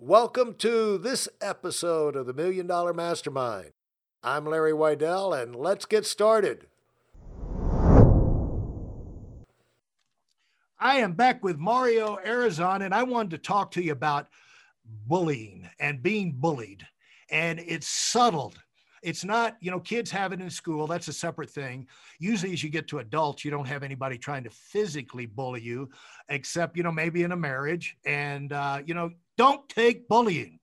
Welcome to this episode of the Million Dollar Mastermind. I'm Larry Weidel, and let's get started. I am back with Mario Arrizon, and I wanted to talk to you about bullying and being bullied. And it's subtle. It's not, you know, kids have it in school. That's a separate thing. Usually, as you get to adults, you don't have anybody trying to physically bully you, except, you know, maybe in a marriage. And, uh, you know, don't take bullying.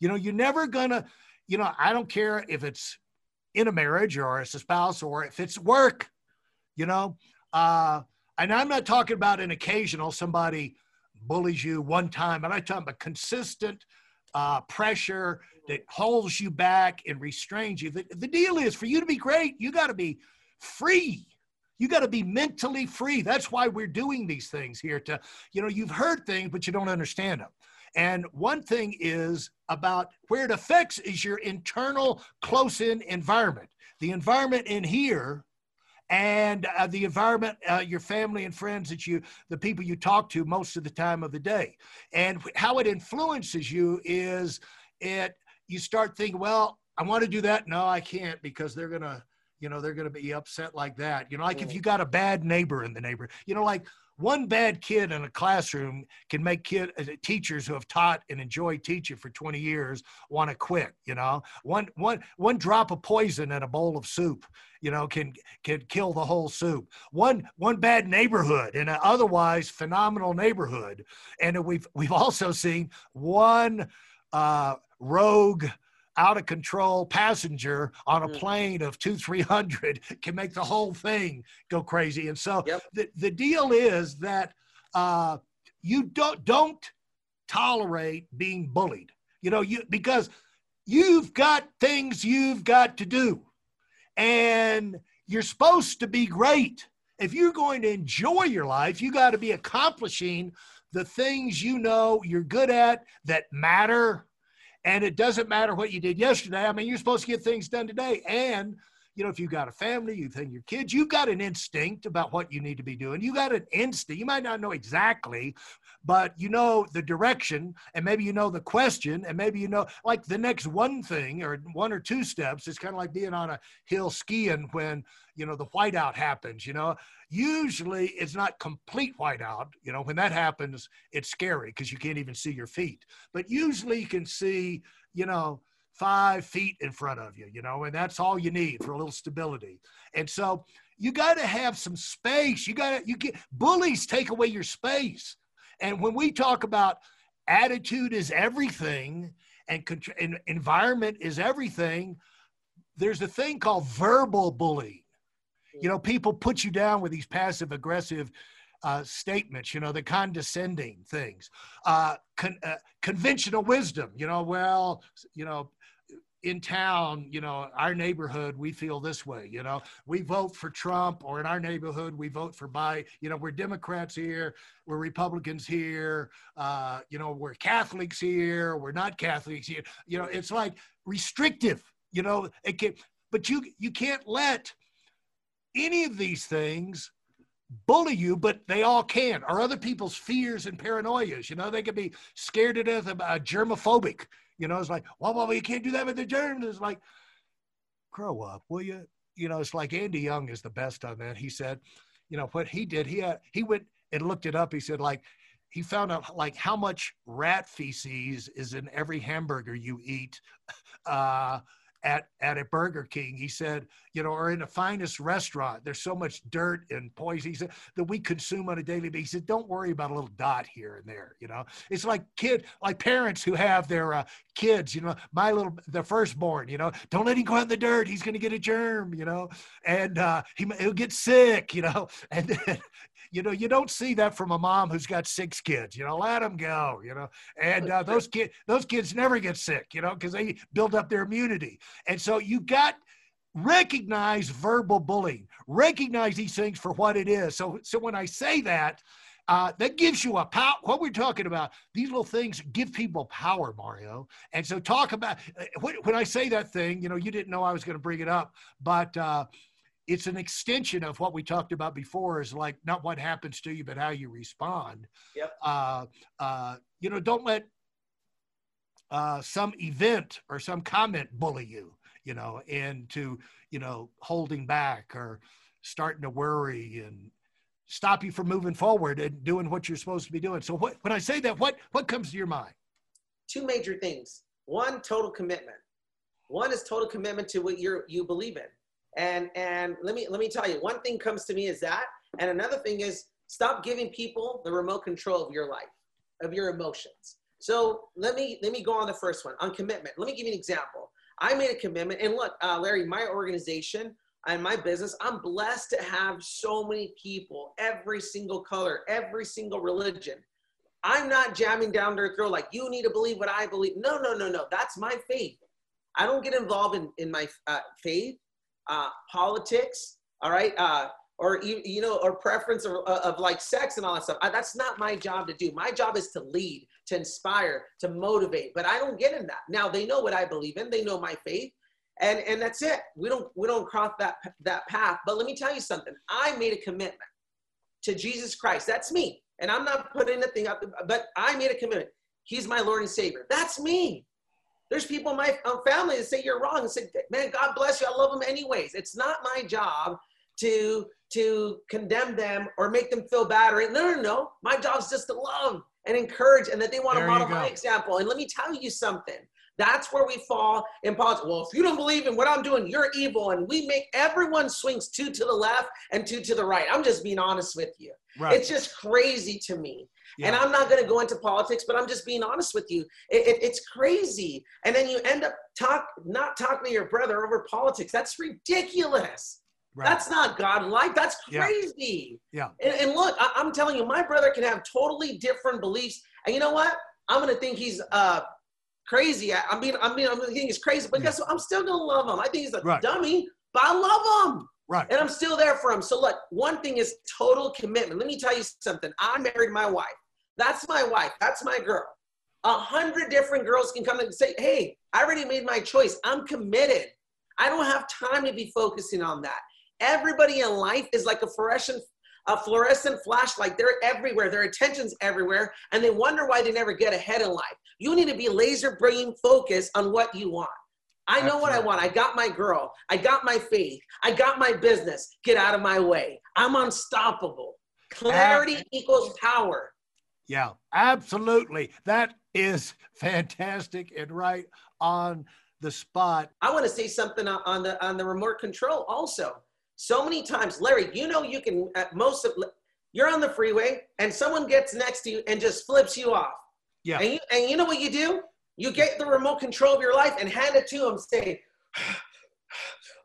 You know, you're never to, you know, I don't care if it's in a marriage or as a spouse or if it's work, you know. Uh, and I'm not talking about an occasional somebody bullies you one time, and I'm talking about consistent uh, pressure that holds you back and restrains you. The, the deal is for you to be great, you got to be free. You got to be mentally free. That's why we're doing these things here to, you know, you've heard things, but you don't understand them. And one thing is about where it affects is your internal close in environment. The environment in here and uh, the environment, uh, your family and friends that you, the people you talk to most of the time of the day. And how it influences you is it, you start thinking, well, I want to do that. No, I can't because they're going to, you know, they're going to be upset like that. You know, like if you got a bad neighbor in the neighborhood, you know, like one bad kid in a classroom can make kid uh, teachers who have taught and enjoyed teaching for 20 years want to quit you know? One one one drop of poison in a bowl of soup you know can can kill the whole soup. One one bad neighborhood in an otherwise phenomenal neighborhood. And we've we've also seen one uh, rogue out of control passenger on a mm. plane of two, 300 can make the whole thing go crazy. And so yep. the, the deal is that uh, you don't, don't tolerate being bullied, you know, you, because you've got things you've got to do and you're supposed to be great. If you're going to enjoy your life, you got to be accomplishing the things you know you're good at that matter and it doesn't matter what you did yesterday. I mean, you're supposed to get things done today. And, you know, if you've got a family, you think your kids, you've got an instinct about what you need to be doing. You got an instinct. You might not know exactly, but you know the direction and maybe you know the question and maybe you know like the next one thing or one or two steps. It's kind of like being on a hill skiing when, you know, the whiteout happens, you know, Usually it's not complete whiteout. You know, when that happens, it's scary because you can't even see your feet. But usually you can see, you know, five feet in front of you, you know, and that's all you need for a little stability. And so you got to have some space. You got to, you get bullies take away your space. And when we talk about attitude is everything and, and environment is everything, there's a thing called verbal bullying you mm. know, people put you down with these passive aggressive uh, statements, you know, the condescending things, uh, con- uh, conventional wisdom, you know, well, you know, in town, you know, our neighborhood, we feel this way, you know, we vote for Trump, or in our neighborhood, we vote for Biden. You know, we're Democrats here, we're Republicans here, uh, you know, we're Catholics here, we're not Catholics here. You know, it's like restrictive, you know, it can, but you you can't let any of these things bully you, but they all can, or other people's fears and paranoias. You know, they could be scared to death about germophobic. You know, it's like, well, well, you can't do that with the germs. It's like, grow up, will you? You know, it's like Andy Young is the best on that. He said, you know, what he did, he had, he went and looked it up. He said, like, he found out like how much rat feces is in every hamburger you eat. Uh, at, at a Burger King. He said, you know, or in the finest restaurant, there's so much dirt and poison he said, that we consume on a daily basis. He said, don't worry about a little dot here and there. You know, it's like kid, like parents who have their uh, kids, you know, my little, the firstborn, you know, don't let him go out in the dirt. He's going to get a germ, you know, and uh, he, he'll get sick, you know, and then, you know, you don't see that from a mom who's got six kids. You know, let them go. You know, and uh, those kids, those kids never get sick. You know, because they build up their immunity. And so you got recognize verbal bullying. Recognize these things for what it is. So, so when I say that, uh, that gives you a power. What we're talking about, these little things give people power, Mario. And so, talk about uh, when, when I say that thing, you know, you didn't know I was going to bring it up, but uh, it's an extension of what we talked about before is like not what happens to you but how you respond yep uh, uh, you know don't let uh, some event or some comment bully you, you know, into, you know, holding back or starting to worry and stop you from moving forward and doing what you're supposed to be doing. So what, when I say that, what, what comes to your mind? Two major things. One, total commitment. One is total commitment to what you're, you believe in. And, and let me, let me tell you, one thing comes to me is that, and another thing is stop giving people the remote control of your life, of your emotions. So let me, let me go on the first one on commitment. Let me give you an example. I made a commitment and look, uh, Larry, my organization, and my business, I'm blessed to have so many people, every single color, every single religion. I'm not jamming down their throat like you need to believe what I believe. No, no, no, no. That's my faith. I don't get involved in, in my uh, faith, uh, politics, all right, uh, or you know, or preference of, uh, of like sex and all that stuff. I, that's not my job to do. My job is to lead, to inspire, to motivate. But I don't get in that. Now they know what I believe in. They know my faith and and that's it we don't we don't cross that that path but let me tell you something i made a commitment to jesus christ that's me and i'm not putting anything up but i made a commitment he's my lord and savior that's me there's people in my um, family that say you're wrong and say man god bless you i love them anyways it's not my job to to condemn them or make them feel bad or no no no my job is just to love and encourage and that they want to model my example and let me tell you something that's where we fall in politics. Well, if you don't believe in what I'm doing, you're evil. And we make everyone swings two to the left and two to the right. I'm just being honest with you. Right. It's just crazy to me. Yeah. And I'm not going to go into politics, but I'm just being honest with you. It, it, it's crazy. And then you end up talk not talking to your brother over politics. That's ridiculous. Right. That's not God-like. That's crazy. Yeah. yeah. And, and, look, I, am telling you, my brother can have totally different beliefs. And you know what? I'm going to think he's uh, crazy. I, I mean, I mean, I think he's crazy, but yeah. guess what? I'm still gonna love him. I think he's a right. dummy, but I love him. Right. And I'm still there for him. So look, one thing is total commitment. Let me tell you something. I married my wife. That's my wife. That's my girl. A hundred different girls can come and say, "Hey, I already made my choice. I'm committed. I don't have time to be focusing on that." Everybody in life is like a fluorescent a fluorescent flashlight. They're everywhere. Their attention's everywhere, and they wonder why they never get ahead in life. You need to be laser brain focused on what you want. I know Absolutely. what I want. I got my girl. I got my faith. I got my business. Get out of my way. I'm unstoppable. Clarity equals power. Yeah, absolutely. That is fantastic and right on the spot. I want to say something on the on the remote control also. So many times, Larry, you know you can at most of you're on the freeway and someone gets next to you and just flips you off. Yeah. And you, and you know what you do? You get the remote control of your life and hand it to them, say,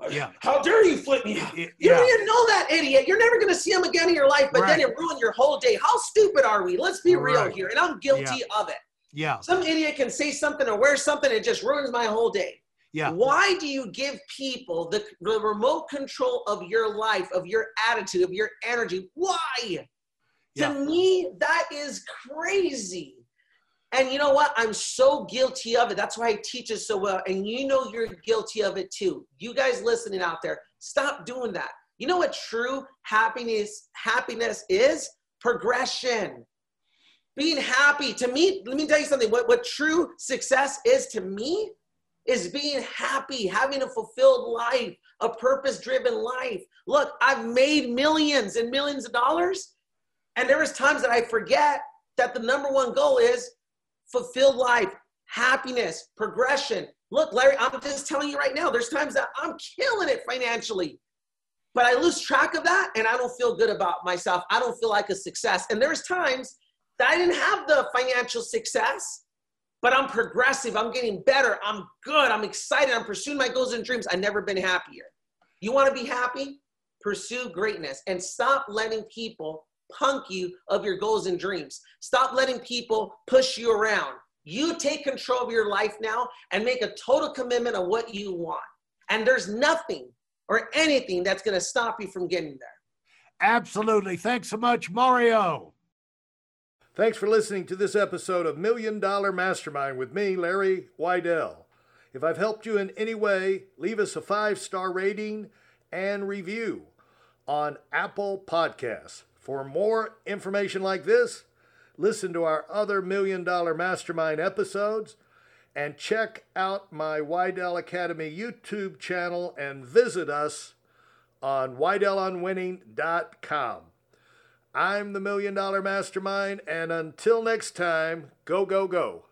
yeah. How dare you flip me? You don't even know that idiot. You're never going to see him again in your life, but right. then it ruined your whole day. How stupid are we? Let's be right. real here. And I'm guilty yeah. of it. Yeah. Some idiot can say something or wear something, and it just ruins my whole day. Yeah. Why do you give people the, the remote control of your life, of your attitude, of your energy? Why? Yeah. To me, that is crazy. And you know what? I'm so guilty of it. That's why I teach it so well. And you know you're guilty of it too. You guys listening out there, stop doing that. You know what true happiness happiness is? Progression. Being happy. To me, let me tell you something. What, what true success is to me is being happy, having a fulfilled life, a purpose driven life. Look, I've made millions and millions of dollars. And there is times that I forget that the number one goal is fulfilled life, happiness, progression. Look, Larry, I'm just telling you right now, there's times that I'm killing it financially. But I lose track of that and I don't feel good about myself. I don't feel like a success. And there's times that I didn't have the financial success but I'm progressive. I'm getting better. I'm good. I'm excited. I'm pursuing my goals and dreams. I've never been happier. You want to be happy? Pursue greatness and stop letting people punk you of your goals and dreams. Stop letting people push you around. You take control of your life now and make a total commitment of what you want. And there's nothing or anything that's going to stop you from getting there. Absolutely. Thanks so much, Mario. Thanks for listening to this episode of Million Dollar Mastermind with me, Larry Weidel. If I've helped you in any way, leave us a five star rating and review on Apple Podcasts. For more information like this, listen to our other Million Dollar Mastermind episodes and check out my Weidel Academy YouTube channel and visit us on WeidelOnWinning.com. I'm the Million Dollar Mastermind, and until next time, go, go, go.